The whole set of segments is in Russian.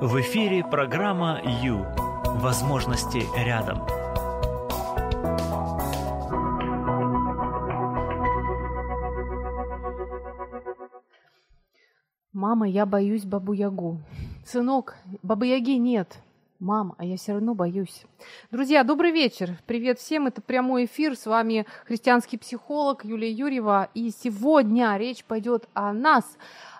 В эфире программа «Ю». Возможности рядом. Мама, я боюсь бабу-ягу. Сынок, бабы-яги нет. Мам, а я все равно боюсь. Друзья, добрый вечер. Привет всем. Это прямой эфир. С вами христианский психолог Юлия Юрьева. И сегодня речь пойдет о нас,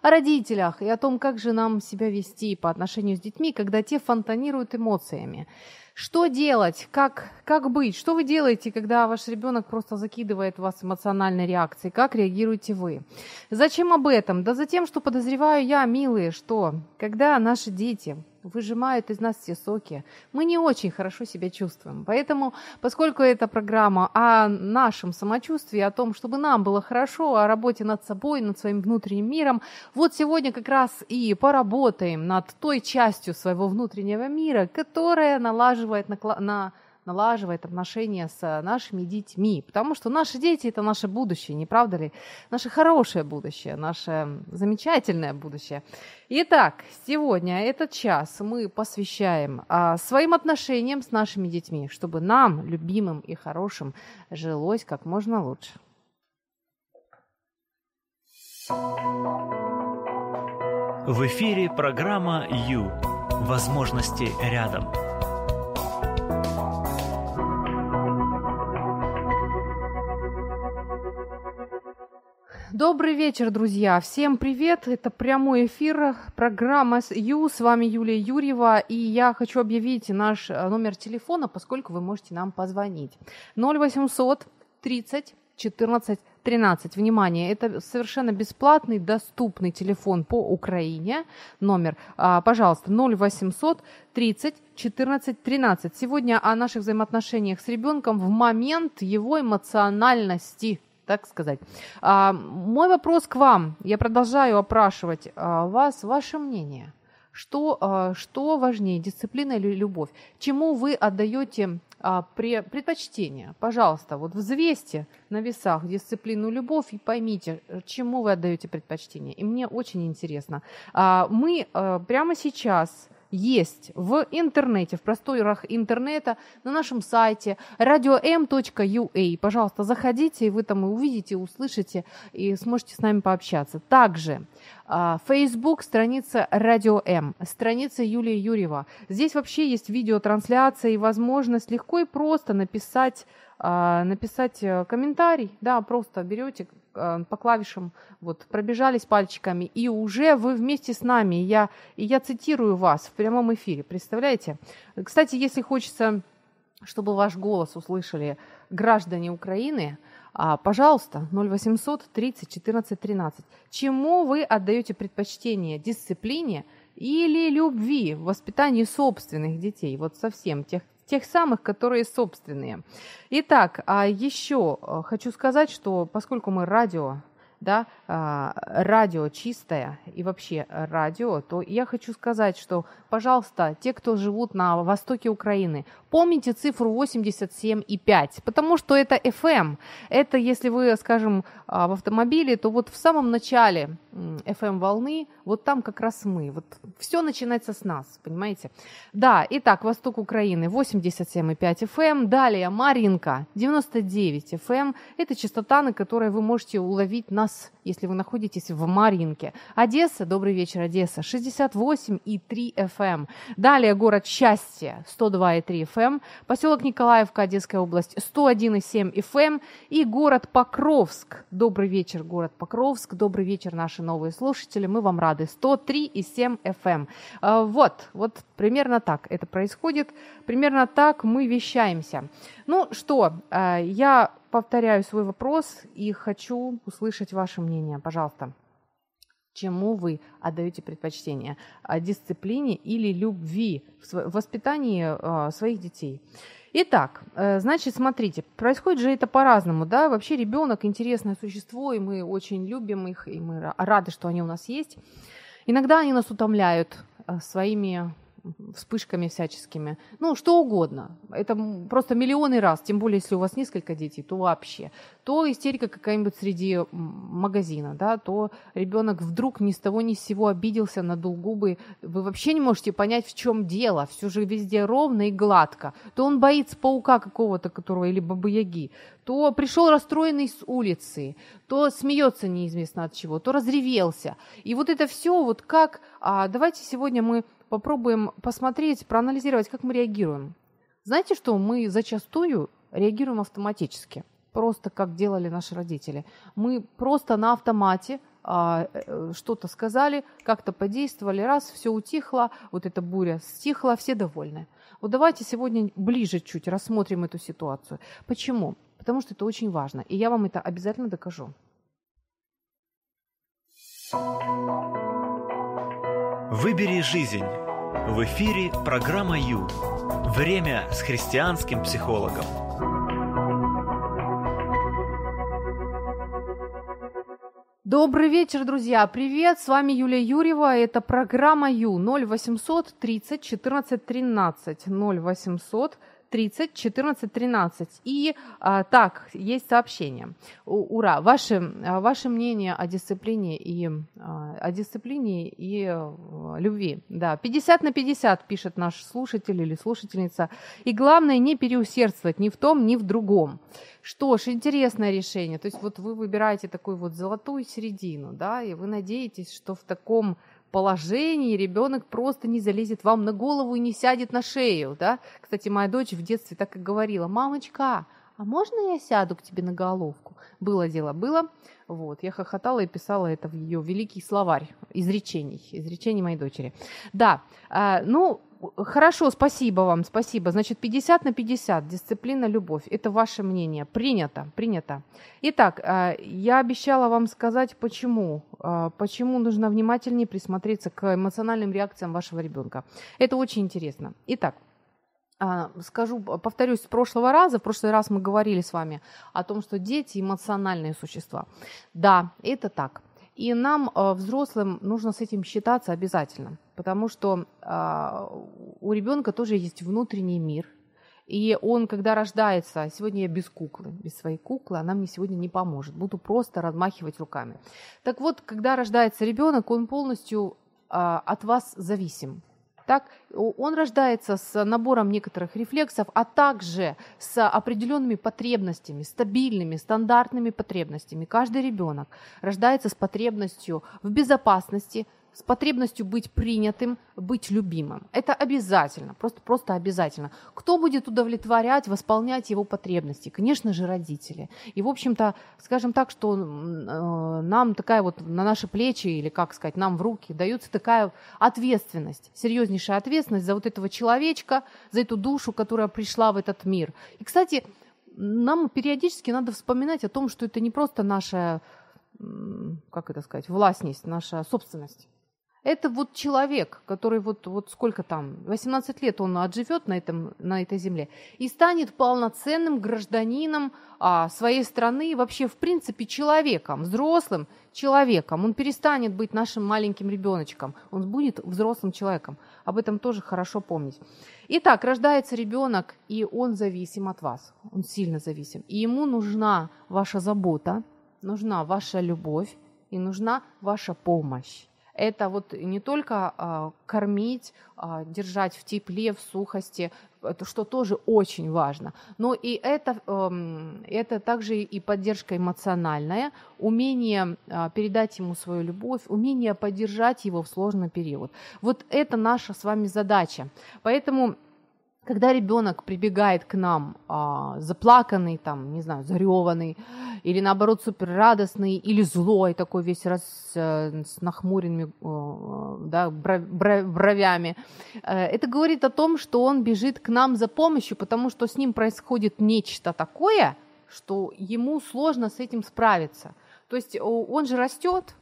о родителях и о том, как же нам себя вести по отношению с детьми, когда те фонтанируют эмоциями. Что делать? Как, как быть? Что вы делаете, когда ваш ребенок просто закидывает вас эмоциональной реакцией? Как реагируете вы? Зачем об этом? Да за тем, что подозреваю я, милые, что когда наши дети выжимают из нас все соки, мы не очень хорошо себя чувствуем. Поэтому, поскольку эта программа о нашем самочувствии, о том, чтобы нам было хорошо, о работе над собой, над своим внутренним миром, вот сегодня как раз и поработаем над той частью своего внутреннего мира, которая налаживает на, на налаживает отношения с нашими детьми, потому что наши дети – это наше будущее, не правда ли? Наше хорошее будущее, наше замечательное будущее. Итак, сегодня этот час мы посвящаем а, своим отношениям с нашими детьми, чтобы нам, любимым и хорошим, жилось как можно лучше. В эфире программа «Ю». Возможности рядом. Добрый вечер, друзья. Всем привет. Это прямой эфир программа Ю. С вами Юлия Юрьева. И я хочу объявить наш э, номер телефона, поскольку вы можете нам позвонить. 0800 30 14 13. Внимание, это совершенно бесплатный, доступный телефон по Украине. Номер, а, пожалуйста, 0800 30 14 13. Сегодня о наших взаимоотношениях с ребенком в момент его эмоциональности так сказать. А, мой вопрос к вам. Я продолжаю опрашивать а, вас, ваше мнение. Что, а, что важнее, дисциплина или любовь? Чему вы отдаете а, при, предпочтение? Пожалуйста, вот взвесьте на весах дисциплину, любовь и поймите, чему вы отдаете предпочтение. И мне очень интересно. А, мы а, прямо сейчас есть в интернете, в просторах интернета, на нашем сайте radio.m.ua. Пожалуйста, заходите, и вы там увидите, услышите и сможете с нами пообщаться. Также а, Facebook, страница Radio M, страница Юлии Юрьева. Здесь вообще есть видеотрансляция и возможность легко и просто написать а, написать э, комментарий, да, просто берете по клавишам, вот, пробежались пальчиками, и уже вы вместе с нами, я, и я цитирую вас в прямом эфире, представляете? Кстати, если хочется, чтобы ваш голос услышали граждане Украины, а, пожалуйста, 0800 30 14 13. Чему вы отдаете предпочтение? Дисциплине или любви в воспитании собственных детей? Вот совсем тех, тех самых, которые собственные. Итак, а еще э, хочу сказать, что поскольку мы радио, да, а, радио чистое и вообще радио, то я хочу сказать, что, пожалуйста, те, кто живут на востоке Украины, помните цифру 87,5, потому что это FM. Это если вы, скажем, а, в автомобиле, то вот в самом начале FM-волны, вот там как раз мы. Вот все начинается с нас, понимаете? Да, итак, восток Украины 87,5 FM, далее Маринка 99 FM. Это частота, на которой вы можете уловить нас, если вы находитесь в Маринке. Одесса, добрый вечер, Одесса, 68,3 FM. Далее город Счастье, 102,3 FM. Поселок Николаевка, Одесская область, 101,7 FM. И город Покровск, добрый вечер, город Покровск, добрый вечер, наши новые слушатели, мы вам рады. 103,7 FM. А, вот, вот примерно так это происходит, примерно так мы вещаемся. Ну что, а, я повторяю свой вопрос и хочу услышать ваше мнение, пожалуйста. Чему вы отдаете предпочтение? Дисциплине или любви в воспитании а, своих детей? Итак, э, значит, смотрите, происходит же это по-разному, да, вообще ребенок интересное существо, и мы очень любим их, и мы рады, что они у нас есть. Иногда они нас утомляют э, своими вспышками всяческими. Ну, что угодно. Это просто миллионы раз, тем более, если у вас несколько детей, то вообще. То истерика какая-нибудь среди магазина, да, то ребенок вдруг ни с того ни с сего обиделся, надул губы. Вы вообще не можете понять, в чем дело. Все же везде ровно и гладко. То он боится паука какого-то, которого, или бабы-яги, то пришел расстроенный с улицы, то смеется неизвестно от чего, то разревелся. И вот это все, вот как... А, давайте сегодня мы попробуем посмотреть, проанализировать, как мы реагируем. Знаете что, мы зачастую реагируем автоматически, просто как делали наши родители. Мы просто на автомате а, э, что-то сказали, как-то подействовали, раз, все утихло, вот эта буря стихла, все довольны. Вот давайте сегодня ближе чуть рассмотрим эту ситуацию. Почему? Потому что это очень важно, и я вам это обязательно докажу. Выбери жизнь. В эфире программа Ю. Время с христианским психологом. Добрый вечер, друзья! Привет! С вами Юлия Юрьева. Это программа Ю 0800 30 14 13 0800 30 14 13. И а, так, есть сообщение. У, ура! Ваше, а, ваше мнение о дисциплине и а, о дисциплине и а, любви. Да, 50 на 50 пишет наш слушатель или слушательница. И главное не переусердствовать ни в том, ни в другом. Что ж, интересное решение. То есть вот вы выбираете такую вот золотую середину, да, и вы надеетесь, что в таком положении ребенок просто не залезет вам на голову и не сядет на шею, да. Кстати, моя дочь в детстве так и говорила, мамочка, а можно я сяду к тебе на головку? Было дело, было. Вот, я хохотала и писала это в ее великий словарь изречений, изречений моей дочери. Да, э, ну, Хорошо, спасибо вам, спасибо. Значит, 50 на 50, дисциплина, любовь. Это ваше мнение. Принято, принято. Итак, а, я обещала вам сказать, почему. А, почему нужно внимательнее присмотреться к эмоциональным реакциям вашего ребенка. Это очень интересно. Итак, а, скажу, повторюсь, с прошлого раза, в прошлый раз мы говорили с вами о том, что дети эмоциональные существа. Да, это так. И нам, взрослым, нужно с этим считаться обязательно потому что э, у ребенка тоже есть внутренний мир, и он, когда рождается, сегодня я без куклы, без своей куклы, она мне сегодня не поможет, буду просто размахивать руками. Так вот, когда рождается ребенок, он полностью э, от вас зависим. Так, он рождается с набором некоторых рефлексов, а также с определенными потребностями, стабильными, стандартными потребностями. Каждый ребенок рождается с потребностью в безопасности, с потребностью быть принятым, быть любимым. Это обязательно, просто, просто обязательно. Кто будет удовлетворять, восполнять его потребности? Конечно же, родители. И, в общем-то, скажем так, что э, нам такая вот на наши плечи, или, как сказать, нам в руки дается такая ответственность, серьезнейшая ответственность за вот этого человечка, за эту душу, которая пришла в этот мир. И, кстати, нам периодически надо вспоминать о том, что это не просто наша, как это сказать, властность, наша собственность это вот человек, который вот, вот сколько там, 18 лет он отживет на, этом, на этой земле и станет полноценным гражданином а, своей страны и вообще, в принципе, человеком, взрослым человеком. Он перестанет быть нашим маленьким ребеночком, он будет взрослым человеком. Об этом тоже хорошо помнить. Итак, рождается ребенок, и он зависим от вас. Он сильно зависим. И ему нужна ваша забота, нужна ваша любовь и нужна ваша помощь это вот не только а, кормить, а, держать в тепле, в сухости, это что тоже очень важно, но и это, э, это также и поддержка эмоциональная, умение э, передать ему свою любовь, умение поддержать его в сложный период. Вот это наша с вами задача. Поэтому когда ребенок прибегает к нам а, заплаканный, там, не знаю, зареванный, или наоборот суперрадостный, или злой, такой весь раз э, с нахмуренными э, да, бровями, э, это говорит о том, что он бежит к нам за помощью, потому что с ним происходит нечто такое, что ему сложно с этим справиться. То есть он же растет,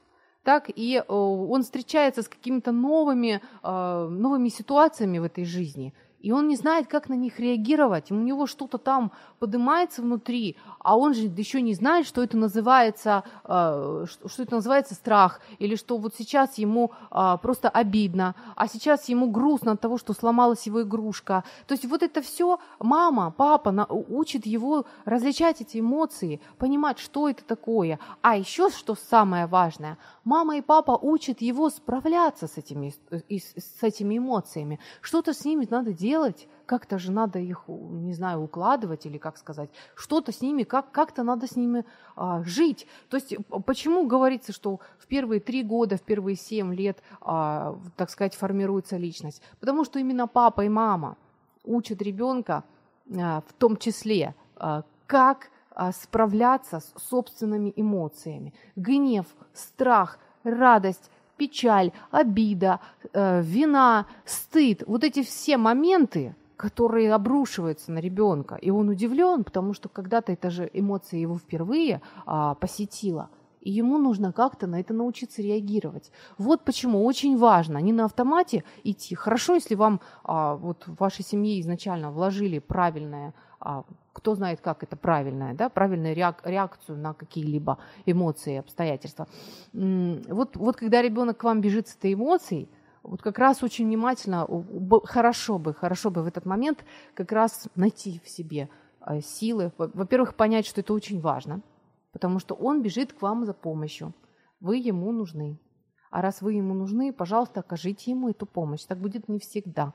так, и он встречается с какими-то новыми, новыми ситуациями в этой жизни – и он не знает, как на них реагировать. У него что-то там поднимается внутри, а он же еще не знает, что это называется, э, что это называется страх, или что вот сейчас ему э, просто обидно, а сейчас ему грустно от того, что сломалась его игрушка. То есть вот это все мама, папа учит его различать эти эмоции, понимать, что это такое. А еще, что самое важное, мама и папа учат его справляться с этими, с этими эмоциями. Что-то с ними надо делать делать, как-то же надо их, не знаю, укладывать или как сказать, что-то с ними, как, как-то надо с ними а, жить. То есть почему говорится, что в первые три года, в первые семь лет, а, так сказать, формируется личность? Потому что именно папа и мама учат ребенка а, в том числе, а, как а, справляться с собственными эмоциями. Гнев, страх, радость, печаль, обида, э, вина, стыд, вот эти все моменты, которые обрушиваются на ребенка, и он удивлен, потому что когда-то эта же эмоция его впервые а, посетила, и ему нужно как-то на это научиться реагировать. Вот почему очень важно не на автомате идти. Хорошо, если вам а, вот в вашей семье изначально вложили правильное а, кто знает, как это правильное, да, правильную реакцию на какие-либо эмоции, обстоятельства. Вот, вот когда ребенок к вам бежит с этой эмоцией, вот как раз очень внимательно, хорошо бы, хорошо бы в этот момент как раз найти в себе а, силы. Во-первых, понять, что это очень важно, потому что он бежит к вам за помощью. Вы ему нужны. А раз вы ему нужны, пожалуйста, окажите ему эту помощь. Так будет не всегда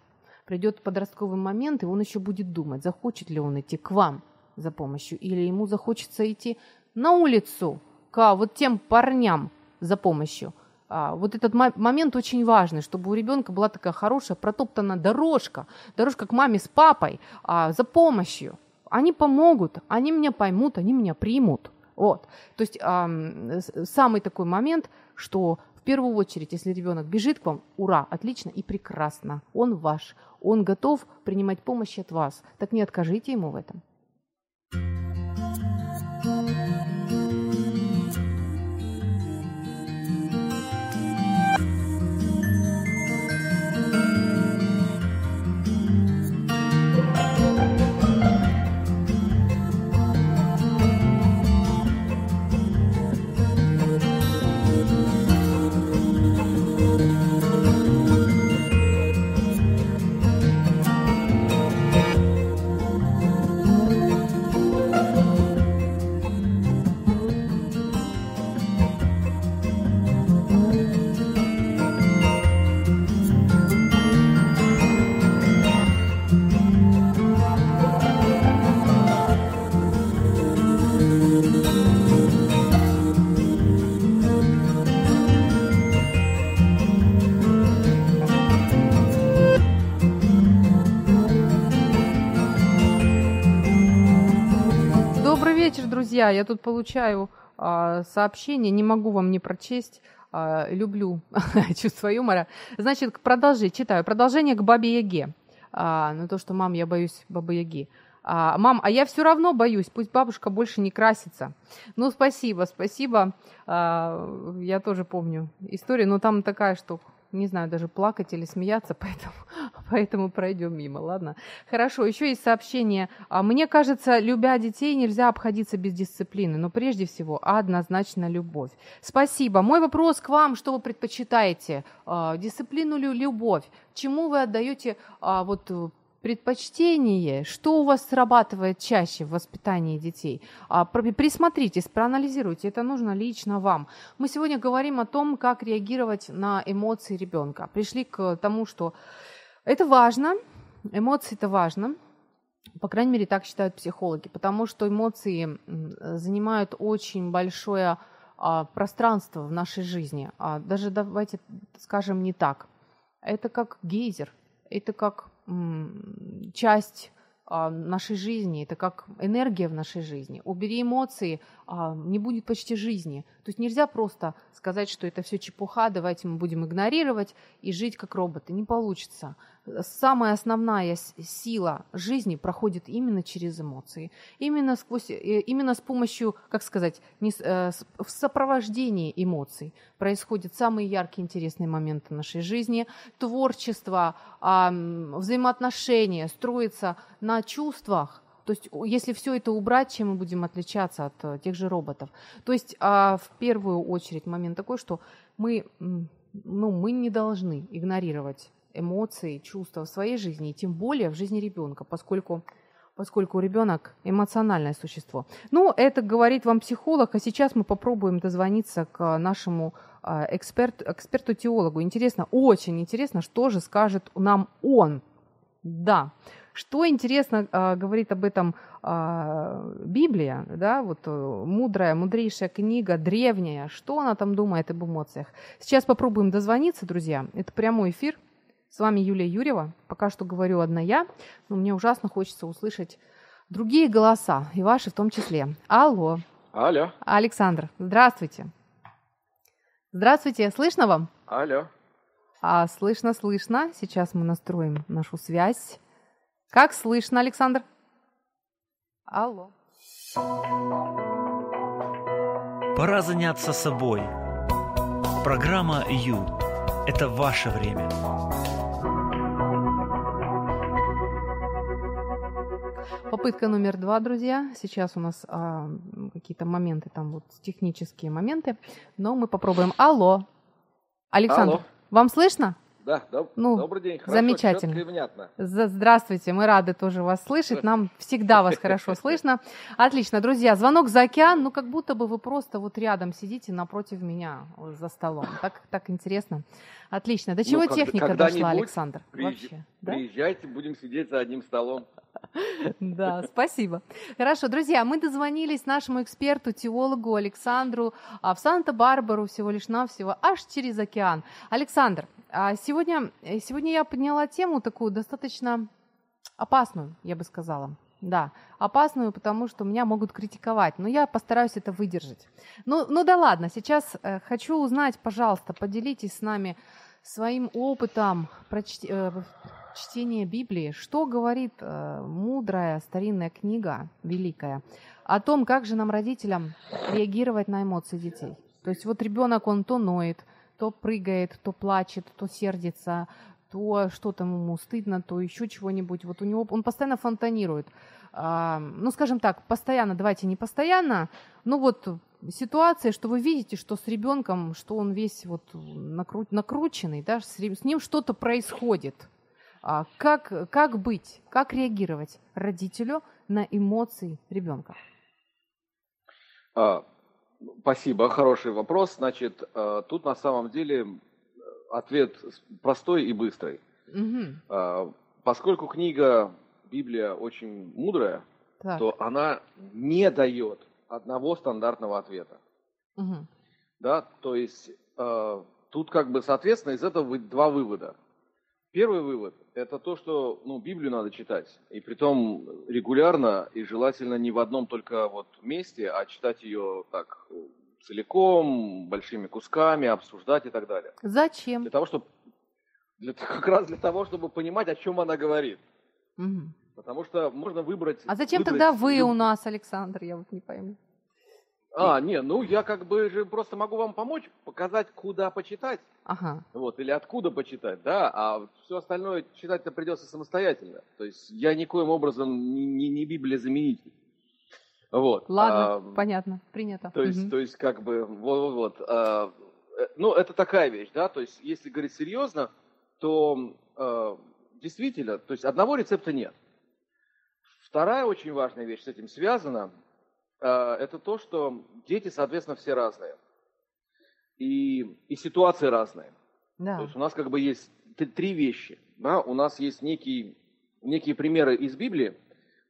придет подростковый момент, и он еще будет думать, захочет ли он идти к вам за помощью, или ему захочется идти на улицу к вот тем парням за помощью. А, вот этот момент очень важный, чтобы у ребенка была такая хорошая протоптана дорожка, дорожка к маме с папой а, за помощью. Они помогут, они меня поймут, они меня примут. Вот. То есть а, самый такой момент, что в первую очередь, если ребенок бежит к вам, ура, отлично и прекрасно, он ваш, он готов принимать помощь от вас. Так не откажите ему в этом. Друзья, я тут получаю а, сообщение, не могу вам не прочесть. А, люблю чувство юмора. Значит, продолжи, читаю. Продолжение к Бабе Яге. А, ну, то, что, мам, я боюсь Бабы Яги. А, мам, а я все равно боюсь, пусть бабушка больше не красится. Ну, спасибо, спасибо. А, я тоже помню историю, но там такая, что не знаю, даже плакать или смеяться, поэтому, поэтому пройдем мимо, ладно? Хорошо, еще есть сообщение. А, мне кажется, любя детей, нельзя обходиться без дисциплины, но прежде всего однозначно любовь. Спасибо. Мой вопрос к вам, что вы предпочитаете? А, дисциплину или любовь? Чему вы отдаете а, вот предпочтение, что у вас срабатывает чаще в воспитании детей. А, присмотритесь, проанализируйте, это нужно лично вам. Мы сегодня говорим о том, как реагировать на эмоции ребенка. Пришли к тому, что это важно, эмоции это важно, по крайней мере, так считают психологи, потому что эмоции занимают очень большое а, пространство в нашей жизни. А, даже давайте скажем не так. Это как гейзер, это как часть а, нашей жизни, это как энергия в нашей жизни. Убери эмоции, а, не будет почти жизни. То есть нельзя просто сказать, что это все чепуха, давайте мы будем игнорировать и жить как роботы. Не получится. Самая основная сила жизни проходит именно через эмоции. Именно, сквозь, э, именно с помощью, как сказать, не, э, в сопровождении эмоций происходят самые яркие, интересные моменты нашей жизни. Творчество, взаимоотношения строится на чувствах, то есть, если все это убрать, чем мы будем отличаться от э, тех же роботов? То есть, а, в первую очередь момент такой, что мы, ну, мы не должны игнорировать эмоции, чувства в своей жизни, и тем более в жизни ребенка, поскольку поскольку ребенок эмоциональное существо. Ну, это говорит вам психолог, а сейчас мы попробуем дозвониться к нашему а, эксперт, эксперту-теологу. Интересно, очень интересно, что же скажет нам он. Да. Что интересно э, говорит об этом э, Библия, да, вот э, мудрая, мудрейшая книга, древняя, что она там думает об эмоциях. Сейчас попробуем дозвониться, друзья. Это прямой эфир. С вами Юлия Юрьева. Пока что говорю одна я, но мне ужасно хочется услышать другие голоса, и ваши в том числе. Алло. Алло. Александр, здравствуйте. Здравствуйте, слышно вам? Алло. А, слышно, слышно. Сейчас мы настроим нашу связь. Как слышно, Александр? Алло. Пора заняться собой. Программа Ю – это ваше время. Попытка номер два, друзья. Сейчас у нас а, какие-то моменты, там вот технические моменты, но мы попробуем. Алло, Александр, Алло. вам слышно? Да, доб- ну, добрый день. Хорошо, замечательно. и внятно. Здравствуйте, мы рады тоже вас слышать. Нам всегда вас хорошо слышно. Отлично, друзья, звонок за океан, ну как будто бы вы просто вот рядом сидите напротив меня за столом. Так, так интересно. Отлично. До чего ну, техника дошла, Александр? Приезж... Вообще, да? Приезжайте, будем сидеть за одним столом. Да, спасибо. Хорошо, друзья, мы дозвонились нашему эксперту, теологу Александру а, в Санта-Барбару всего лишь навсего, аж через океан. Александр, а сегодня, э, сегодня я подняла тему такую достаточно опасную, я бы сказала. Да, опасную, потому что меня могут критиковать, но я постараюсь это выдержать. Ну, ну да ладно, сейчас э, хочу узнать, пожалуйста, поделитесь с нами своим опытом прочти, э, чтения Библии. Что говорит э, мудрая старинная книга, великая, о том, как же нам, родителям, реагировать на эмоции детей? То есть вот ребенок, он то ноет, то прыгает, то плачет, то сердится, то что-то ему стыдно, то еще чего-нибудь. Вот у него он постоянно фонтанирует. А, ну, скажем так, постоянно, давайте не постоянно, ну вот ситуация, что вы видите, что с ребенком, что он весь вот накру, накрученный, да, с, с ним что-то происходит. А, как, как быть, как реагировать родителю на эмоции ребенка? А, Спасибо, хороший вопрос. Значит, э, тут на самом деле ответ простой и быстрый. Угу. Поскольку книга Библия очень мудрая, так. то она не дает одного стандартного ответа. Угу. Да, то есть э, тут как бы, соответственно, из этого два вывода. Первый вывод – это то, что ну, Библию надо читать, и при том регулярно, и желательно не в одном только вот месте, а читать ее так целиком, большими кусками, обсуждать и так далее. Зачем? Для того, чтобы для, как раз для того, чтобы понимать, о чем она говорит. Угу. Потому что можно выбрать. А зачем выбрать тогда вы у нас, Александр? Я вот не пойму. А, не, ну я как бы же просто могу вам помочь, показать, куда почитать. Ага. Вот, или откуда почитать, да, а все остальное читать-то придется самостоятельно. То есть я никоим образом не, не, не Библия заменитель. Вот. Ладно, а, понятно, принято. То есть, угу. то есть как бы, вот, вот, а, э, ну, это такая вещь, да, то есть, если говорить серьезно, то а, действительно, то есть, одного рецепта нет. Вторая очень важная вещь с этим связана, а, это то, что дети, соответственно, все разные. И, и ситуации разные. Да. То есть у нас как бы есть три вещи. Да? У нас есть некий, некие примеры из Библии,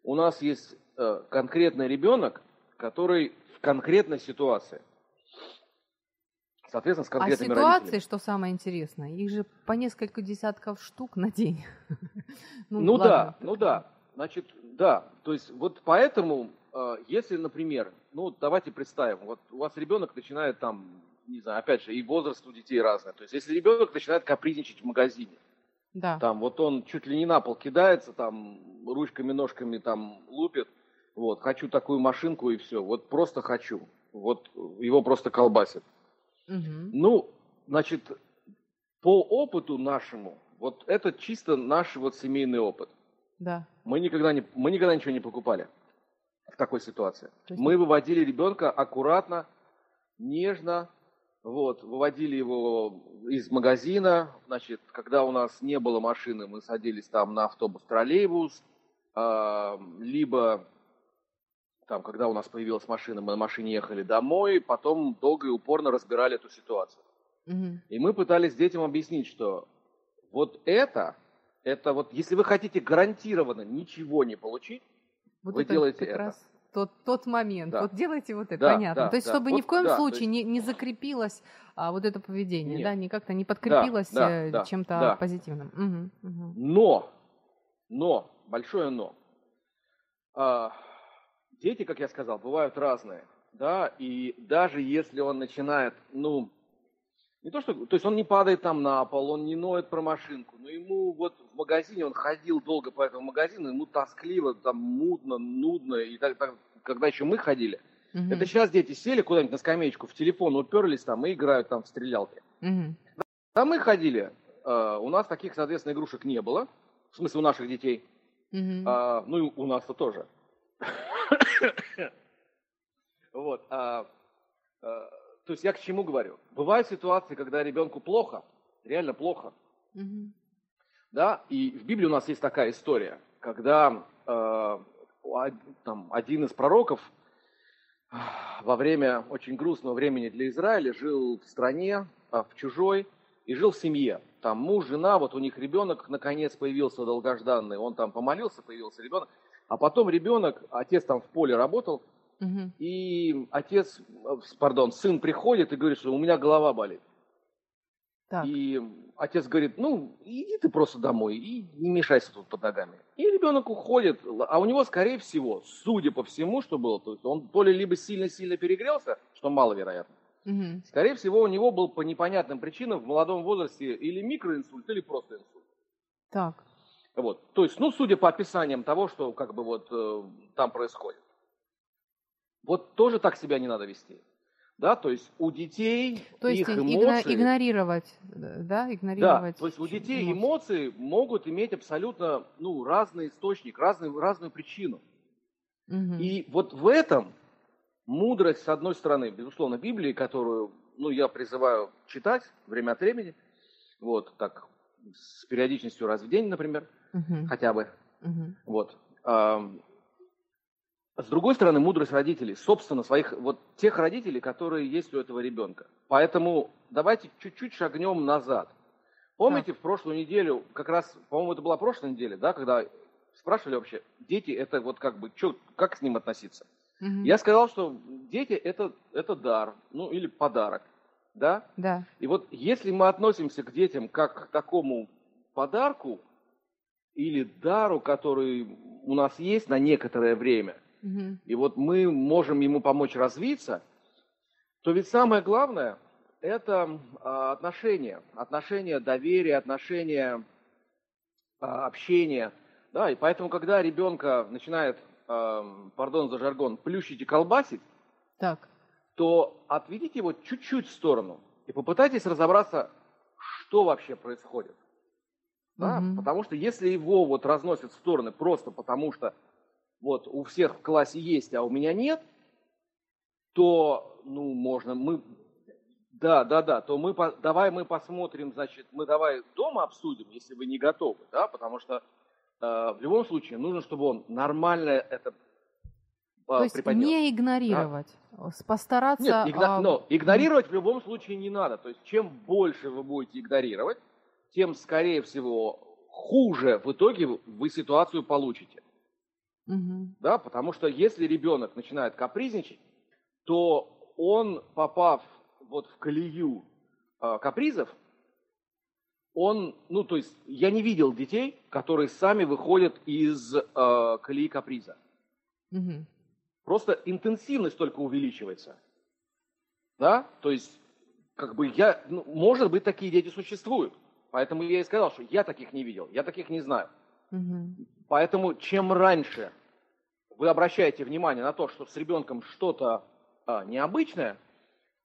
у нас есть конкретный ребенок, который в конкретной ситуации. Соответственно, с а конкретными А ситуации, родителями. что самое интересное, их же по несколько десятков штук на день. ну, ну да, ну да. Значит, да. То есть вот поэтому а, если, например, ну давайте представим, вот у вас ребенок начинает там, не знаю, опять же, и возраст у детей разный. То есть если ребенок начинает капризничать в магазине, Да. Там вот он чуть ли не на пол кидается, там ручками, ножками там лупит. Вот, хочу такую машинку и все. Вот просто хочу. Вот его просто колбасит. Угу. Ну, значит, по опыту нашему, вот это чисто наш вот семейный опыт. Да. Мы никогда, не, мы никогда ничего не покупали в такой ситуации. То есть- Мы выводили ребенка аккуратно, нежно, вот, выводили его из магазина, значит, когда у нас не было машины, мы садились там на автобус, троллейбус, а, либо там, когда у нас появилась машина, мы на машине ехали домой, потом долго и упорно разбирали эту ситуацию. Мгм. И мы пытались детям объяснить, что вот это, это вот, если вы хотите гарантированно ничего не получить, Вот Вы это делаете как это. раз тот, тот момент. Да. Вот делайте вот это, Да, понятно. да, то есть, да. чтобы ни Вот в коем да, случае есть- не, не закрепилось а, вот это поведение, Нет. да, не как-то не подкрепилось да, э, да, чем-то да. позитивным. Мгм, мгм. Но, но, большое но. А, дети, как я сказал, бывают разные, да, и даже если он начинает, ну, не то что, то есть он не падает там на пол, он не ноет про машинку, но ему вот в магазине, он ходил долго по этому магазину, ему тоскливо, там мутно, нудно, и так, так, когда еще мы ходили, Мгм. это сейчас дети сели куда-нибудь на скамеечку, в телефон уперлись там и играют там в стрелялки. Мгм. Там мы ходили, э, у нас таких, соответственно, игрушек не было, в смысле у наших детей, Мгм. а, ну и у нас-то тоже. Вот. а, а, то есть я к чему говорю? Бывают ситуации, когда ребенку плохо, реально плохо, Мгм. да, и в Библии у нас есть такая история, когда э, там, один из пророков а, во время очень грустного времени для Израиля жил в стране, а, в чужой, и жил в семье. Там муж, жена, вот у них ребенок наконец появился долгожданный, он там помолился, появился ребенок, а потом ребенок, отец там в поле работал, Мгм. и отец, пардон, сын приходит и говорит, что у меня голова болит. Так. И отец говорит, ну, иди ты просто домой и не мешайся тут под ногами. И ребенок уходит, а у него, скорее всего, судя по всему, что было, то есть он то ли либо сильно-сильно перегрелся, что маловероятно, Мгм. скорее всего, у него был по непонятным причинам в молодом возрасте или микроинсульт, или просто инсульт. Так. Вот. То есть, ну, судя по описаниям того, что как бы вот э, там происходит. Вот тоже так себя не надо вести. Да, то есть у детей То есть их игно- эмоции... игнорировать, да, Да, игнорировать. то есть у детей эмоции могут иметь абсолютно ну, разный источник, разный, разную причину. Мгм. И вот в этом мудрость, с одной стороны, безусловно, Библии, которую ну, я призываю читать время от времени, вот так с периодичностью раз в день, например, Мгм. хотя бы. Мгм. Вот. С другой стороны, мудрость родителей, собственно, своих, вот тех родителей, которые есть у этого ребенка. Поэтому давайте чуть-чуть шагнем назад. Помните, в прошлую неделю, как раз, по-моему, это была прошлая неделя, да, когда спрашивали вообще, дети, это вот как бы, чё, как с ним относиться? Мгм. Я сказал, что дети это, это дар, ну или подарок, да? Да. И вот если мы относимся к детям как к такому подарку или дару, который у нас есть на некоторое время, Мгм. и вот мы можем ему помочь развиться, то ведь самое главное – это а, отношения, отношения доверия, отношения а, общения. Да, и поэтому, когда ребенка начинает, ам, пардон за жаргон, плющить и колбасить, Так. то отведите его чуть-чуть в сторону и попытайтесь разобраться, что вообще происходит. Да? Мгм. Потому что если его вот разносят в стороны просто потому, что вот у всех в классе есть, а у меня нет, то, ну, можно, мы, да, да, да, то мы, давай мы посмотрим, значит, мы давай дома обсудим, если вы не готовы, да, потому что э, в любом случае нужно, чтобы он нормально это э, То есть не игнорировать, с- постараться... Нет, игно- а, но игнорировать в любом случае не надо. То есть чем больше вы будете игнорировать, тем, скорее всего, хуже в итоге вы ситуацию получите. мгм. Да? Потому что если ребенок начинает капризничать, то он, попав вот в колею э, капризов, он, ну, то есть я не видел детей, которые сами выходят из э, колеи каприза. Мгм. Просто интенсивность только увеличивается. Да? То есть, как бы я, ну, может быть, такие дети существуют. Поэтому я и сказал, что я таких не видел, я таких не знаю. Угу. Поэтому чем раньше вы обращаете внимание на то, что с ребенком что-то а, необычное,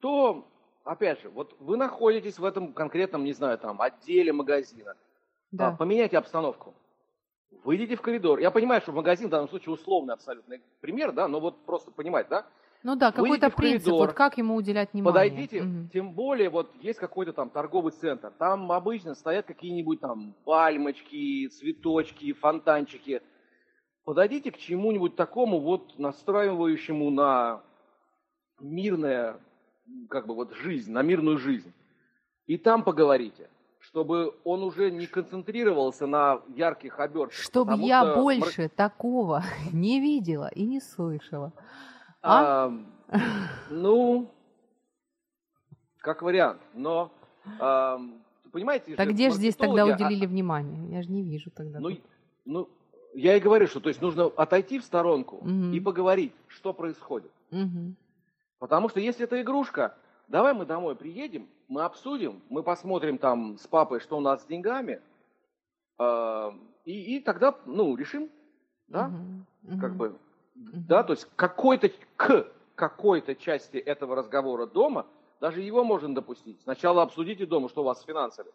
то, опять же, вот вы находитесь в этом конкретном, не знаю, там, отделе магазина. Да. А, поменяйте обстановку. Выйдите в коридор. Я понимаю, что магазин в данном случае условный абсолютный пример, да, но вот просто понимать, да, ну да, какой-то принцип, коридор, вот как ему уделять внимание. Подойдите, угу. тем более вот есть какой-то там торговый центр, там обычно стоят какие-нибудь там пальмочки, цветочки, фонтанчики. Подойдите к чему-нибудь такому вот настраивающему на мирная, как бы вот жизнь, на мирную жизнь. И там поговорите, чтобы он уже не концентрировался на ярких обертках. Чтобы я больше такого не видела и не слышала. А? а ну, как вариант, но а, понимаете... Так где же здесь тогда уделили а... внимание? Я же не вижу тогда. Ну, ну, я и говорю, что то есть нужно отойти в сторонку угу. и поговорить, что происходит. Угу. Потому что если это игрушка, давай мы домой приедем, мы обсудим, мы посмотрим там с папой, что у нас с деньгами, э, и, и тогда, ну, решим, да, угу. как бы да, то есть какой-то, к какой-то части этого разговора дома, даже его можно допустить. Сначала обсудите дома, что у вас с финансами.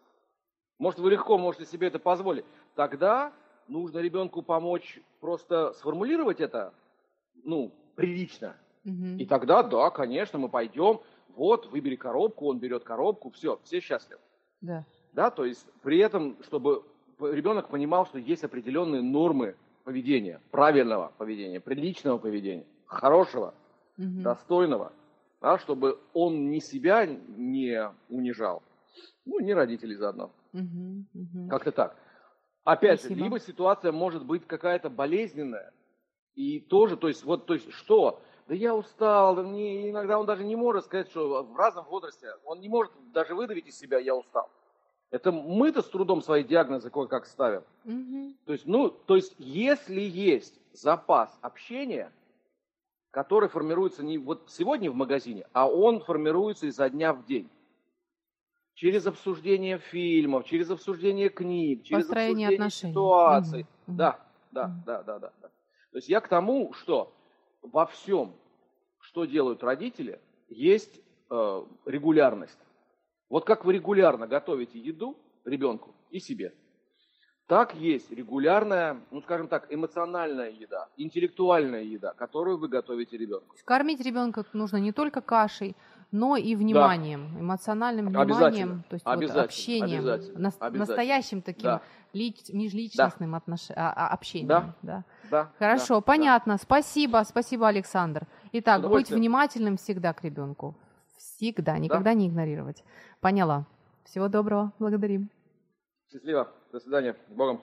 Может, вы легко можете себе это позволить. Тогда нужно ребенку помочь просто сформулировать это, ну, прилично. Угу. И тогда, да, конечно, мы пойдем, вот, выбери коробку, он берет коробку, все, все счастливы. Да. Да, то есть при этом, чтобы ребенок понимал, что есть определенные нормы поведения, правильного поведения, приличного поведения, хорошего, угу. достойного, да, чтобы он ни себя не унижал, ну, ни родителей заодно. Угу, угу. Как-то так. Опять Спасибо. же, либо ситуация может быть какая-то болезненная, и тоже, то есть, вот, то есть, что? Да я устал, мне иногда он даже не может сказать, что в разном возрасте, он не может даже выдавить из себя «я устал». Это мы-то с трудом свои диагнозы кое-как ставим. Угу. То есть, ну, то есть, если есть запас общения, который формируется не вот сегодня в магазине, а он формируется изо дня в день. Через обсуждение фильмов, через обсуждение книг, через Построение обсуждение отношений. ситуаций. Угу. Да, да, угу. да, да, да, да. То есть я к тому, что во всем, что делают родители, есть э, регулярность. Вот как вы регулярно готовите еду ребенку и себе, так есть регулярная, ну скажем так, эмоциональная еда, интеллектуальная еда, которую вы готовите ребенку. Кормить ребенка нужно не только кашей, но и вниманием, да. эмоциональным вниманием, то есть вот общением, обязательно, на, обязательно. настоящим таким да. лич, межличностным да. отнош... а, а, общением. Да. Да. Да. Хорошо, да. понятно. Да. Спасибо, спасибо, Александр. Итак, быть внимательным всегда к ребенку. Всегда, никогда да? не игнорировать. Поняла. Всего доброго. Благодарим. Счастливо. До свидания. С Богом.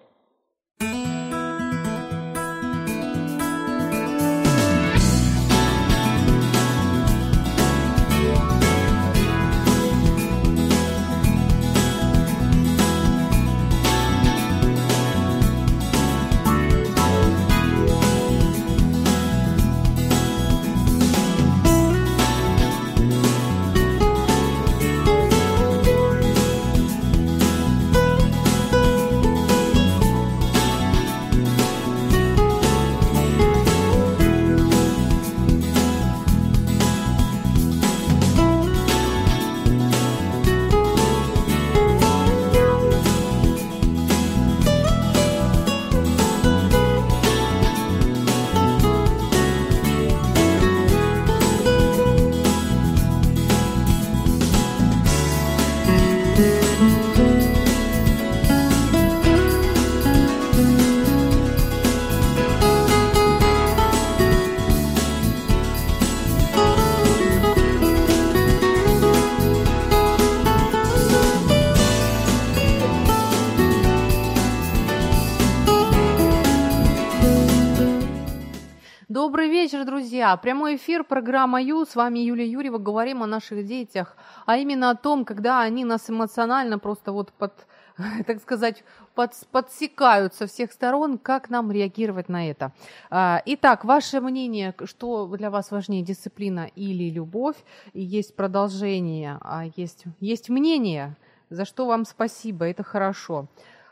Прямой эфир, программа Ю. С вами Юлия Юрьева. Говорим о наших детях, а именно о том, когда они нас эмоционально просто вот под, так сказать, под, подсекают со всех сторон, как нам реагировать на это. А, итак, ваше мнение, что для вас важнее, дисциплина или любовь? Есть продолжение, а есть, есть мнение, за что вам спасибо, это хорошо.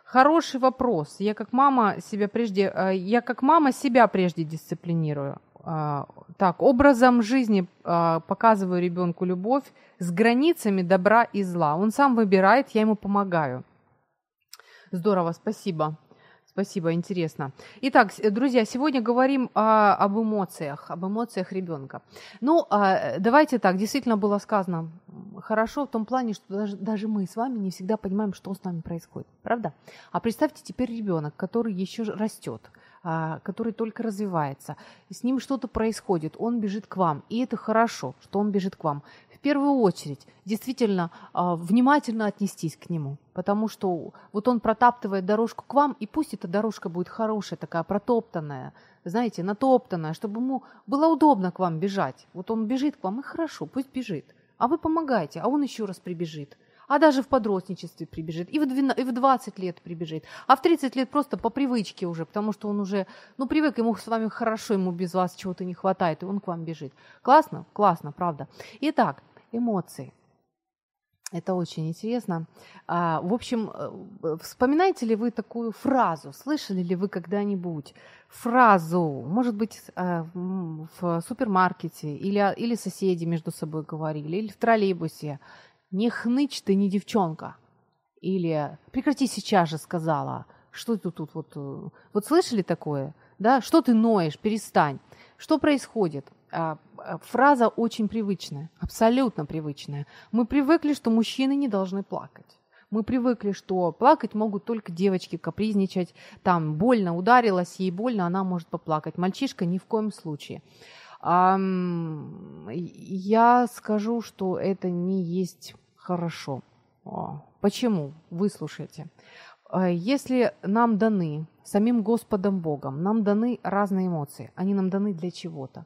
Хороший вопрос. Я как мама себя прежде, э, я как мама себя прежде дисциплинирую. А, так, образом жизни а, показываю ребенку любовь с границами добра и зла. Он сам выбирает, я ему помогаю. Здорово, спасибо. Спасибо, интересно. Итак, друзья, сегодня говорим а, об эмоциях, об эмоциях ребенка. Ну, а, давайте так, действительно было сказано хорошо в том плане, что даже, даже мы с вами не всегда понимаем, что с нами происходит, правда? А представьте теперь ребенок, который еще растет, который только развивается, с ним что-то происходит, он бежит к вам, и это хорошо, что он бежит к вам. В первую очередь, действительно, а, внимательно отнестись к нему, потому что вот он протаптывает дорожку к вам, и пусть эта дорожка будет хорошая, такая протоптанная, знаете, натоптанная, чтобы ему было удобно к вам бежать. Вот он бежит к вам, и хорошо, пусть бежит. А вы помогаете, а он еще раз прибежит а даже в подростничестве прибежит, и в, 12, и в 20 лет прибежит, а в 30 лет просто по привычке уже, потому что он уже, ну, привык, ему с вами хорошо, ему без вас чего-то не хватает, и он к вам бежит. Классно? Классно, правда. Итак, эмоции. Это очень интересно. А, в общем, э, вспоминаете ли вы такую фразу? Слышали ли вы когда-нибудь фразу, может быть, э, в супермаркете или, или соседи между собой говорили, или в троллейбусе? Не хнычь ты, не девчонка. Или прекрати сейчас же сказала. Что ты тут вот... Э, вот слышали такое? Да? Что ты ноешь? Перестань. Что происходит? А, а, фраза очень привычная, абсолютно привычная. Мы привыкли, что мужчины не должны плакать. Мы привыкли, что плакать могут только девочки, капризничать, там больно ударилась, ей больно, она может поплакать. Мальчишка ни в коем случае. Я скажу, что это не есть хорошо. Почему? Выслушайте. А, если нам даны самим Господом Богом, нам даны разные эмоции, они нам даны для чего-то.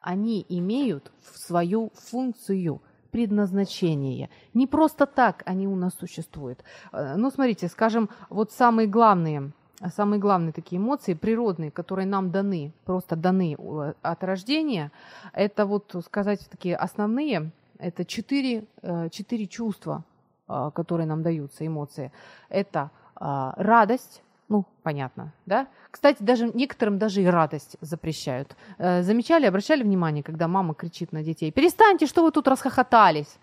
Они имеют свою функцию, предназначение. Не просто так они у нас существуют. А, ну, смотрите, скажем, вот самые главные а самые главные такие эмоции, природные, которые нам даны, просто даны от рождения, это вот сказать такие основные, это четыре, э, четыре чувства, а, которые нам даются, эмоции. Это а, радость, ну, понятно, да? Кстати, даже некоторым даже и радость запрещают. Э, замечали, обращали внимание, когда мама кричит на детей, перестаньте, что вы тут расхохотались?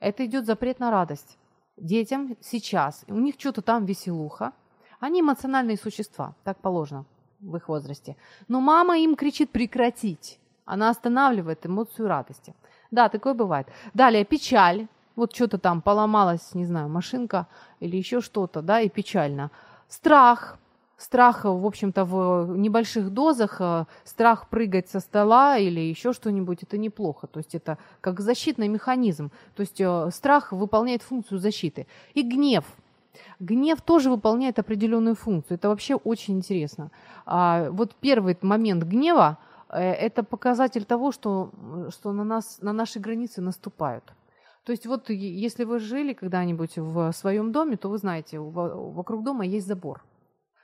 Это идет запрет на радость. Детям сейчас, у них что-то там веселуха, они эмоциональные существа, так положено в их возрасте. Но мама им кричит прекратить. Она останавливает эмоцию радости. Да, такое бывает. Далее печаль. Вот что-то там поломалась, не знаю, машинка или еще что-то, да, и печально. Страх. Страх, в общем-то, в небольших дозах, э, страх прыгать со стола или еще что-нибудь, это неплохо. То есть это как защитный механизм. То есть э, страх выполняет функцию защиты. И гнев – Гнев тоже выполняет определенную функцию. Это вообще очень интересно. А, вот первый момент гнева э, – это показатель того, что, что на, нас, на наши границы наступают. То есть вот если вы жили когда-нибудь в своем доме, то вы знаете, вокруг дома есть забор.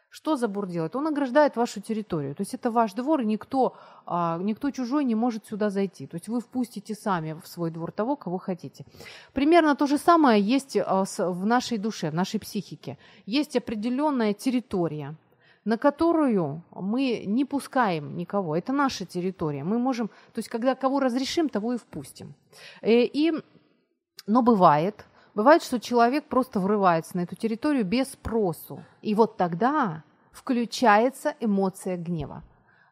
Что забор делает? Он ограждает вашу территорию. То есть это ваш двор, и никто, а, никто чужой не может сюда зайти. То есть вы впустите сами в свой двор того, кого хотите. Примерно то же самое есть а, в нашей душе, в нашей психике. Есть определенная территория, на которую мы не пускаем никого. Это наша территория. Мы можем, то есть когда кого разрешим, того и впустим. Э, и, но бывает, Бывает, что человек просто врывается на эту территорию без спросу. И вот тогда включается эмоция гнева.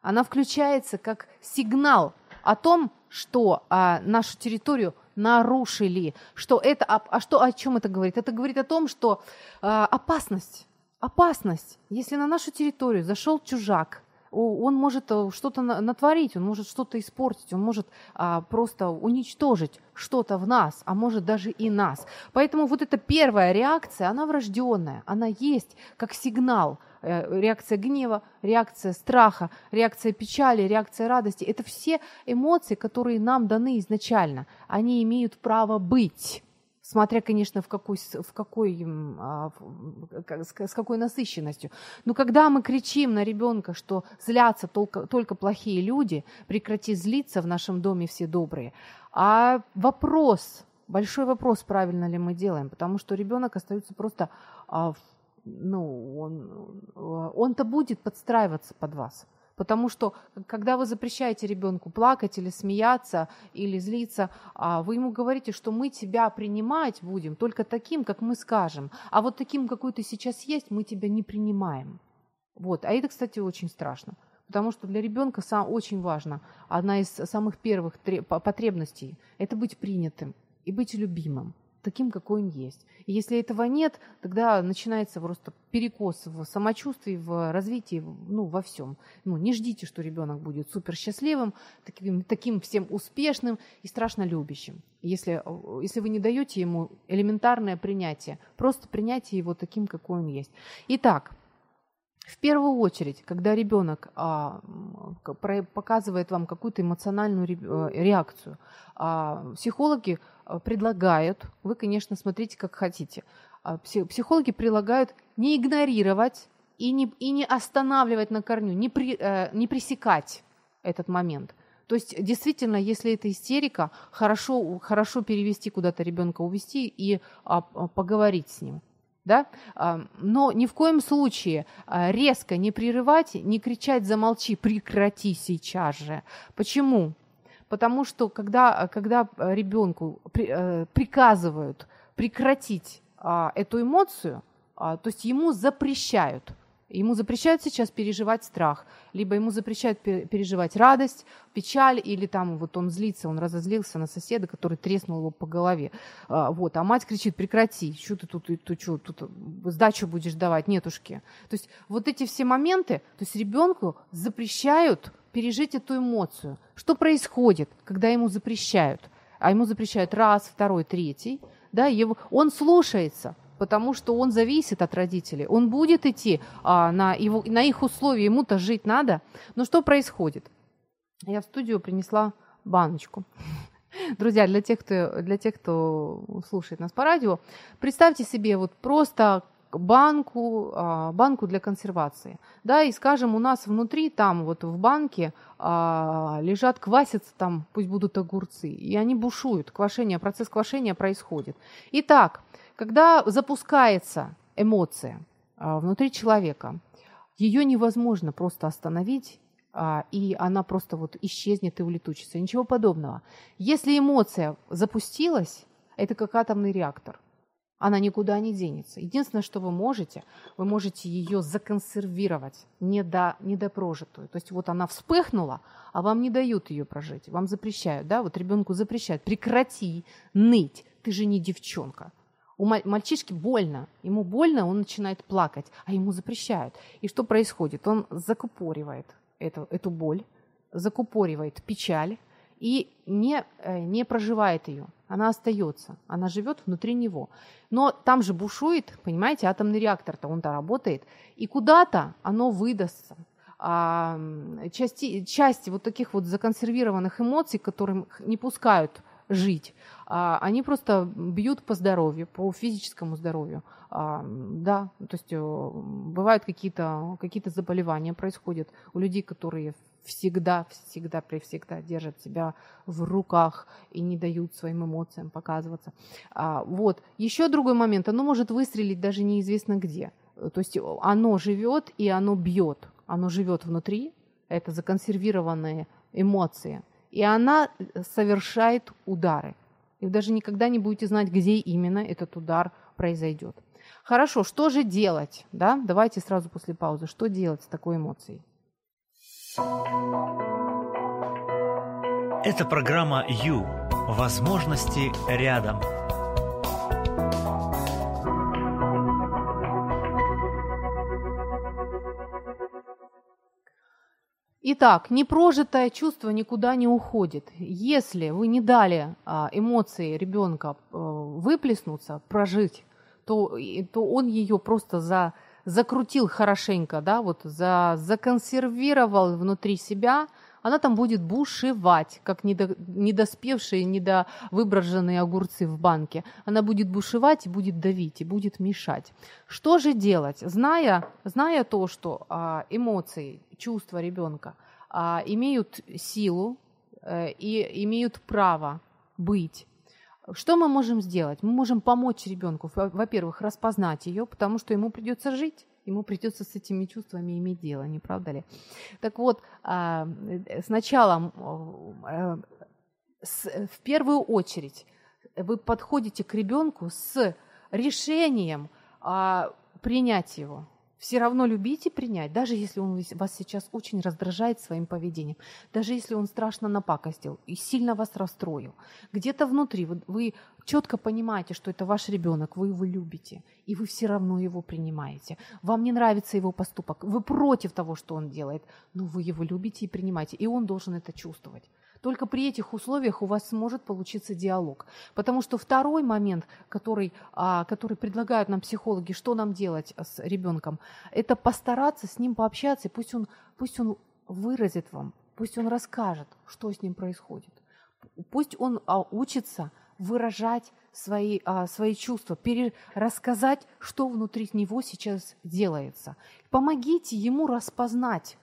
Она включается как сигнал о том, что а, нашу территорию нарушили, что это, а, а что о чем это говорит? Это говорит о том, что а, опасность, опасность, если на нашу территорию зашел чужак, он может э, что-то натворить, он может что-то испортить, он может а, просто уничтожить что-то в нас, а может даже и нас. Поэтому вот эта первая реакция, она врожденная, она есть как сигнал. Э, реакция гнева, реакция страха, реакция печали, реакция радости. Это все эмоции, которые нам даны изначально. Они имеют право быть смотря, конечно, в какой, в какой, а, с какой насыщенностью. Но когда мы кричим на ребенка, что злятся только, только плохие люди, прекрати злиться, в нашем доме все добрые. А вопрос, Большой вопрос, правильно ли мы делаем, потому что ребенок остается просто, а, ну, он, он-то будет подстраиваться под вас. Потому что, когда вы запрещаете ребенку плакать или смеяться, или злиться, а, вы ему говорите, что мы тебя принимать будем только таким, как мы скажем. А вот таким, какой ты сейчас есть, мы тебя не принимаем. Вот. А это, кстати, очень страшно. Потому что для ребенка сам очень важно, одна из самых первых потребностей – это быть принятым и быть любимым таким, какой он есть. И если этого нет, тогда начинается просто перекос в самочувствии, в развитии, ну, во всем. Ну, не ждите, что ребенок будет супер счастливым, таким, таким всем успешным и страшно любящим. Если, если вы не даете ему элементарное принятие, просто принятие его таким, какой он есть. Итак, в первую очередь, когда ребенок а, показывает вам какую-то эмоциональную э, реакцию, а, психологи а, предлагают, вы, конечно, смотрите, как хотите, а, психологи предлагают не игнорировать и не, и не останавливать на корню, не, при, э, не пресекать этот момент. То есть, действительно, если это истерика, хорошо, хорошо перевести куда-то ребенка, увести и а, поговорить с ним да, но ни в коем случае а, резко не прерывать, не кричать «замолчи, прекрати сейчас же». Почему? Потому что когда, когда ребенку э, приказывают прекратить а, эту эмоцию, а, то есть ему запрещают – Ему запрещают сейчас переживать страх, либо ему запрещают переживать радость, печаль, или там вот он злится, он разозлился на соседа, который треснул его по голове. А, вот, а мать кричит, прекрати, что ты тут, ты, ты что, тут сдачу будешь давать, нетушки. То есть вот эти все моменты, то есть ребенку запрещают пережить эту эмоцию. Что происходит, когда ему запрещают? А ему запрещают раз, второй, третий, да, его, он слушается, потому что он зависит от родителей. Он будет идти а, на, его, на их условия, ему-то жить надо. Но что происходит? Я в студию принесла баночку. Друзья, для тех, кто, для тех, кто слушает нас по радио, представьте себе вот просто банку, а, банку для консервации. Да, и скажем, у нас внутри, там вот в банке а, лежат, квасятся там, пусть будут огурцы, и они бушуют, квашение, процесс квашения происходит. Итак, когда запускается эмоция а, внутри человека, ее невозможно просто остановить, а, и она просто вот исчезнет и улетучится. Ничего подобного. Если эмоция запустилась, это как атомный реактор. Она никуда не денется. Единственное, что вы можете, вы можете ее законсервировать, недо, недопрожитую. То есть вот она вспыхнула, а вам не дают ее прожить. Вам запрещают, да, вот ребенку запрещают. Прекрати ныть, ты же не девчонка. У мальчишки больно, ему больно, он начинает плакать, а ему запрещают. И что происходит? Он закупоривает эту, эту боль, закупоривает печаль и не, э, не проживает ее. Она остается, она живет внутри него. Но там же бушует, понимаете, атомный реактор-то, он-то работает, и куда-то оно выдастся. А, части, части вот таких вот законсервированных эмоций, которым не пускают жить, а, они просто бьют по здоровью, по физическому здоровью. А, да, то есть э, бывают какие-то какие заболевания происходят у людей, которые всегда, всегда, всегда держат себя в руках и не дают своим эмоциям показываться. А, вот. Еще другой момент, оно может выстрелить даже неизвестно где. То есть оно живет и оно бьет. Оно живет внутри, это законсервированные эмоции – и она э, совершает удары. И вы даже никогда не будете знать, где именно этот удар произойдет. Хорошо, что же делать? Да? Давайте сразу после паузы. Что делать с такой эмоцией? Это программа «Ю». Возможности рядом. Итак, непрожитое чувство никуда не уходит. Если вы не дали а, эмоции ребенка а, выплеснуться, прожить, то, то он ее просто за, закрутил хорошенько, да, вот за, законсервировал внутри себя, она там будет бушевать, как недо, недоспевшие, недовыброженные огурцы в банке. Она будет бушевать и будет давить, и будет мешать. Что же делать? Зная, зная то, что а, эмоции, чувства ребенка а, имеют силу э, и имеют право быть, Что мы можем сделать? Мы можем помочь ребенку, во-первых, распознать ее, потому что ему придется жить ему придется с этими чувствами иметь дело, не правда ли? Так вот, а, сначала, э, в первую очередь, вы подходите к ребенку с решением а, принять его, все равно любить и принять, даже если он вас сейчас очень раздражает своим поведением, даже если он страшно напакостил и сильно вас расстроил. Где-то внутри вы, вы четко понимаете, что это ваш ребенок, вы его любите, и вы все равно его принимаете. Вам не нравится его поступок, вы против того, что он делает, но вы его любите и принимаете, и он должен это чувствовать. Только при этих условиях у вас сможет получиться диалог. Потому что второй момент, который, а, который предлагают нам психологи, что нам делать с ребенком, это постараться с ним пообщаться, и пусть он, пусть он выразит вам, пусть он расскажет, что с ним происходит. Пусть он а, учится выражать свои, а, свои чувства, пере, рассказать, что внутри него сейчас делается. Помогите ему распознать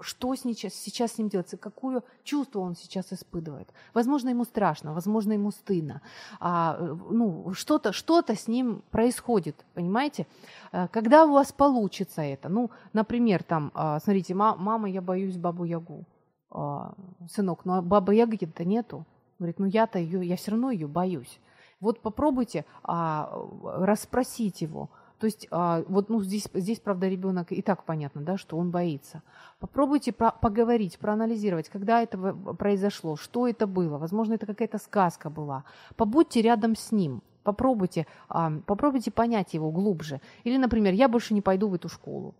что сейчас, сейчас с ним делается, какое чувство он сейчас испытывает. Возможно, ему страшно, возможно, ему стыдно. А, ну, что-то, что-то с ним происходит, понимаете? Э, когда у вас получится это? Ну, например, там, а, смотрите, мама, я боюсь бабу-ягу. А, сынок, ну а бабы-яги-то нету. Говорит, ну я-то ее, я все равно ее боюсь. Вот попробуйте а, расспросить его, то есть а, вот ну, здесь, здесь, правда, ребенок и так понятно, да, что он боится. Попробуйте про, поговорить, проанализировать, когда это произошло, что это было. Возможно, это какая-то сказка была. Побудьте рядом с ним, попробуйте, а, попробуйте понять его глубже. Или, например, я больше не пойду в эту школу.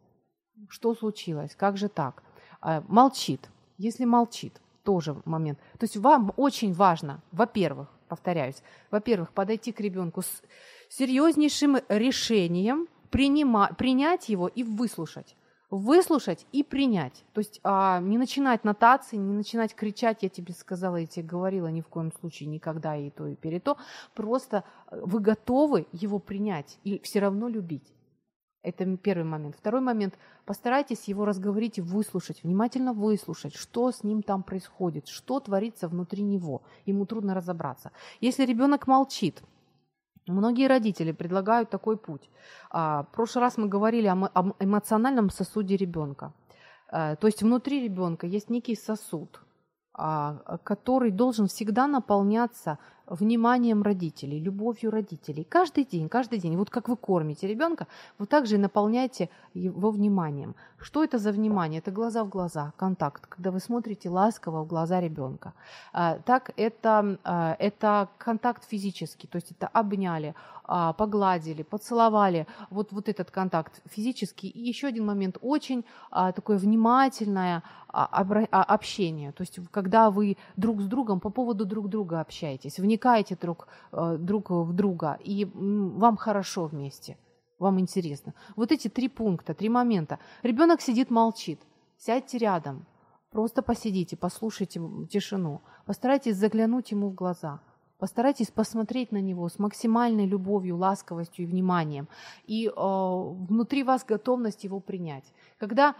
Что случилось? Как же так? А, молчит. Если молчит, тоже момент. То есть вам очень важно, во-первых, повторяюсь, во-первых, подойти к ребенку с серьезнейшим решением принима, принять его и выслушать. Выслушать и принять. То есть а, не начинать нотации, не начинать кричать, я тебе сказала, я тебе говорила, ни в коем случае, никогда и то, и перето. Просто э, вы готовы его принять и все равно любить. Это первый момент. Второй момент. Постарайтесь его разговорить и выслушать, внимательно выслушать, что с ним там происходит, что творится внутри него. Ему трудно разобраться. Если ребенок молчит, Многие родители предлагают такой путь. А, в прошлый раз мы говорили о эмоциональном сосуде ребенка. Э, то есть внутри ребенка есть некий сосуд, а, который должен всегда наполняться вниманием родителей, любовью родителей. Каждый день, каждый день. Вот как вы кормите ребенка, вы также и наполняете его вниманием. Что это за внимание? Это глаза в глаза, контакт, когда вы смотрите ласково в глаза ребенка. А, так это, а, это контакт физический, то есть это обняли, а, погладили, поцеловали. Вот, вот этот контакт физический. И еще один момент, очень такое внимательное общение. То есть когда вы друг с другом по поводу друг друга общаетесь, вникаете друг, э, друг в друга, и вам хорошо вместе, вам интересно. Вот эти три пункта, три момента. Ребенок сидит, молчит. Сядьте рядом, просто посидите, послушайте тишину, постарайтесь заглянуть ему в глаза. Постарайтесь посмотреть на него с максимальной любовью, ласковостью и вниманием. И э, внутри вас готовность его принять. Когда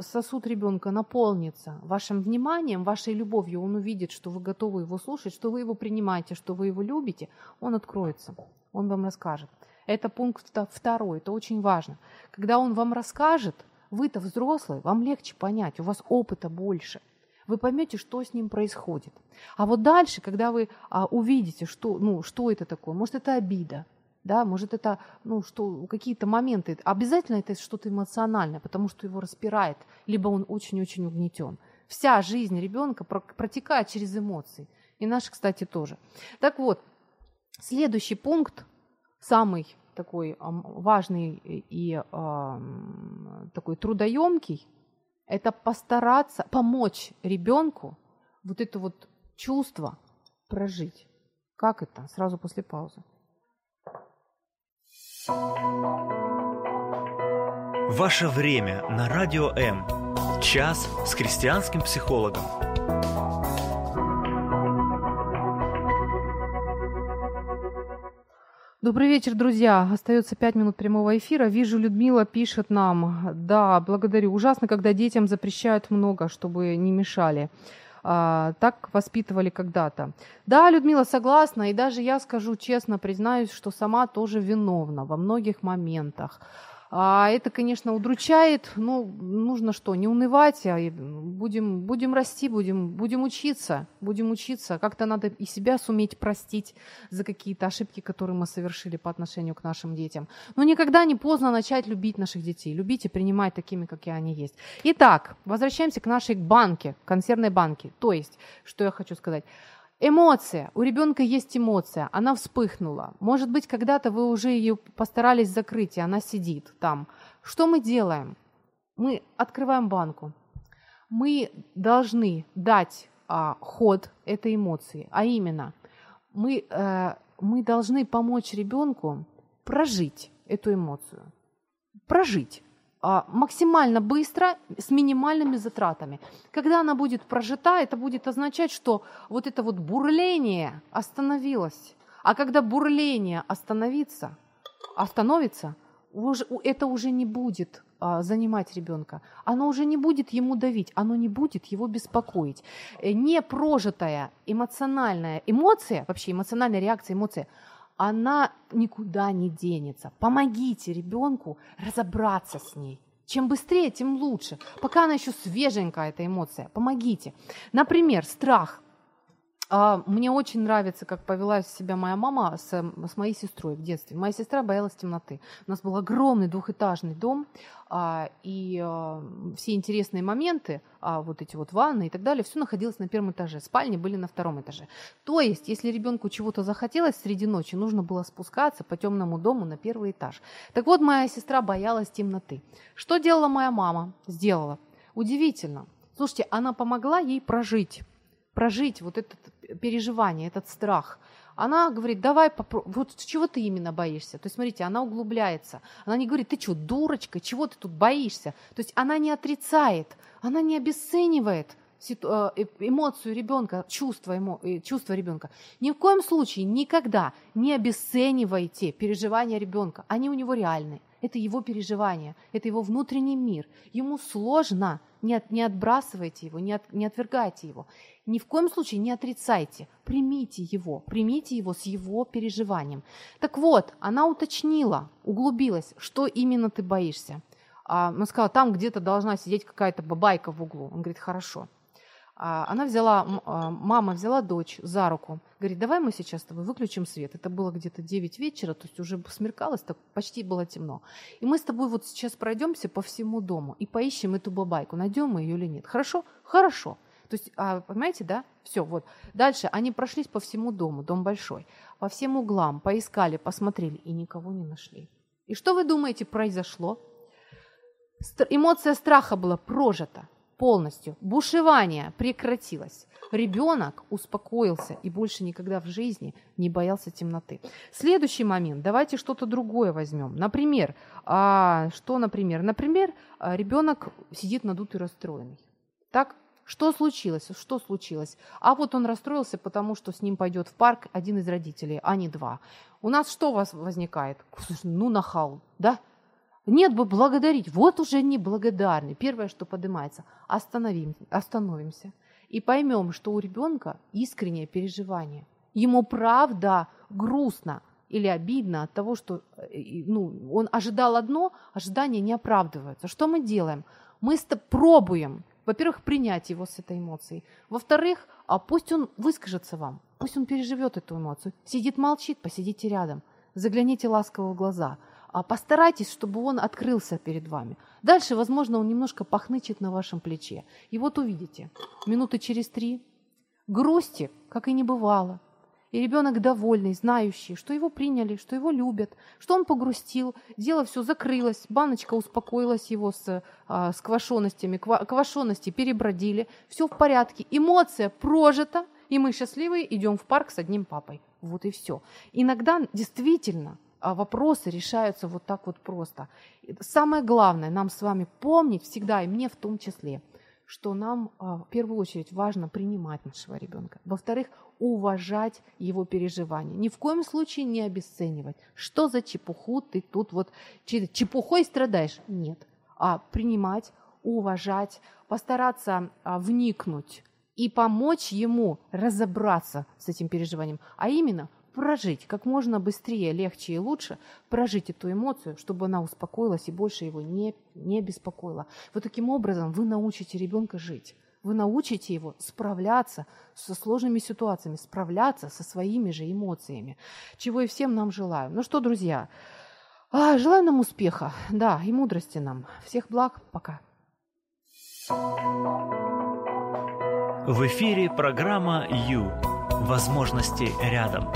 сосуд ребенка наполнится вашим вниманием, вашей любовью, он увидит, что вы готовы его слушать, что вы его принимаете, что вы его любите, он откроется, он вам расскажет. Это пункт второй, это очень важно. Когда он вам расскажет, вы-то взрослый, вам легче понять, у вас опыта больше – вы поймете, что с ним происходит. А вот дальше, когда вы а, увидите, что, ну, что это такое, может, это обида, да, может, это ну, что, какие-то моменты, обязательно это что-то эмоциональное, потому что его распирает, либо он очень-очень угнетен. Вся жизнь ребенка протекает через эмоции. И наши, кстати, тоже. Так вот, следующий пункт, самый такой важный и э, такой трудоемкий, это постараться помочь ребенку вот это вот чувство прожить. Как это? Сразу после паузы. Ваше время на радио М. Час с христианским психологом. Добрый вечер, друзья. Остается пять минут прямого эфира. Вижу, Людмила пишет нам. Да, благодарю. Ужасно, когда детям запрещают много, чтобы не мешали. А, так воспитывали когда-то. Да, Людмила согласна, и даже я скажу честно, признаюсь, что сама тоже виновна во многих моментах. А это, конечно, удручает, но нужно что, не унывать, а будем, будем расти, будем, будем учиться, будем учиться. Как-то надо и себя суметь простить за какие-то ошибки, которые мы совершили по отношению к нашим детям. Но никогда не поздно начать любить наших детей, любить и принимать такими, какие они есть. Итак, возвращаемся к нашей банке, консервной банке. То есть, что я хочу сказать. Эмоция. У ребенка есть эмоция. Она вспыхнула. Может быть, когда-то вы уже ее постарались закрыть, и она сидит там. Что мы делаем? Мы открываем банку. Мы должны дать а, ход этой эмоции. А именно, мы, э, мы должны помочь ребенку прожить эту эмоцию. Прожить. А, максимально быстро, с минимальными затратами. Когда она будет прожита, это будет означать, что вот это вот бурление остановилось. А когда бурление остановится, остановится, уже, это уже не будет а, занимать ребенка. Оно уже не будет ему давить, оно не будет его беспокоить. Э, Непрожитая эмоциональная эмоция, вообще эмоциональная реакция, эмоция – она никуда не денется. Помогите ребенку разобраться с ней. Чем быстрее, тем лучше. Пока она еще свеженькая, эта эмоция. Помогите. Например, страх. А, мне очень нравится, как повела себя моя мама с, с моей сестрой в детстве. Моя сестра боялась темноты. У нас был огромный двухэтажный дом, а, и а, все интересные моменты, вот эти вот ванны и так далее, все находилось на первом этаже. Спальни были на втором этаже. То есть, если ребенку чего-то захотелось среди ночи, нужно было спускаться по темному дому на первый этаж. Так вот, моя сестра боялась темноты. Что делала моя мама? Сделала. Удивительно. Слушайте, она помогла ей прожить прожить вот это переживание, этот страх. Она говорит, давай попробуй, вот чего ты именно боишься? То есть, смотрите, она углубляется. Она не говорит, ты что, дурочка, чего ты тут боишься? То есть она не отрицает, она не обесценивает эмоцию ребенка, чувство, ему, э, чувство ребенка. Ни в коем случае, никогда не обесценивайте переживания ребенка. Они у него реальны. Это его переживания, это его внутренний мир. Ему сложно, не, от, не отбрасывайте его, не, от, не отвергайте его. Ни в коем случае не отрицайте, примите его, примите его с его переживанием. Так вот, она уточнила, углубилась, что именно ты боишься. А, она сказала, там где-то должна сидеть какая-то бабайка в углу. Он говорит, хорошо. А, она взяла, а, мама взяла дочь за руку, говорит, давай мы сейчас с тобой выключим свет. Это было где-то 9 вечера, то есть уже смеркалось, так почти было темно. И мы с тобой вот сейчас пройдемся по всему дому и поищем эту бабайку, найдем мы ее или нет. Хорошо? Хорошо. То есть, а, понимаете, да? Все, вот. Дальше они прошлись по всему дому, дом большой, по всем углам, поискали, посмотрели и никого не нашли. И что вы думаете произошло? Эмоция страха была прожита полностью. Бушевание прекратилось. Ребенок успокоился и больше никогда в жизни не боялся темноты. Следующий момент. Давайте что-то другое возьмем. Например, а, что, например? Например, а, ребенок сидит надутый расстроенный. Так? Что случилось? Что случилось? А вот он расстроился, потому что с ним пойдет в парк один из родителей, а не два. У нас что у вас возникает? Ну, нахал, да? Нет бы благодарить. Вот уже не благодарны. Первое, что поднимается, остановим, остановимся и поймем, что у ребенка искреннее переживание. Ему правда грустно или обидно от того, что э, ну, он ожидал одно, ожидание не оправдывается. Что мы делаем? Мы пробуем, во-первых, принять его с этой эмоцией. Во-вторых, а пусть он выскажется вам, пусть он переживет эту эмоцию. Сидит, молчит, посидите рядом, загляните ласково в глаза – постарайтесь, чтобы он открылся перед вами. Дальше, возможно, он немножко похнычет на вашем плече. И вот увидите, минуты через три грусти, как и не бывало. И ребенок довольный, знающий, что его приняли, что его любят, что он погрустил, дело все закрылось, баночка успокоилась его с, а, с квашеностями, ква, перебродили, все в порядке, эмоция прожита, и мы счастливые идем в парк с одним папой. Вот и все. Иногда действительно а вопросы решаются вот так вот просто. Самое главное нам с вами помнить всегда, и мне в том числе, что нам а, в первую очередь важно принимать нашего ребенка. Во-вторых, уважать его переживания. Ни в коем случае не обесценивать. Что за чепуху ты тут вот чепухой страдаешь? Нет. А принимать, уважать, постараться а, вникнуть и помочь ему разобраться с этим переживанием, а именно прожить как можно быстрее, легче и лучше, прожить эту эмоцию, чтобы она успокоилась и больше его не, не беспокоила. Вот таким образом вы научите ребенка жить. Вы научите его справляться со сложными ситуациями, справляться со своими же эмоциями, чего и всем нам желаю. Ну что, друзья, а, желаю нам успеха, да, и мудрости нам. Всех благ, пока. В эфире программа «Ю». Возможности рядом.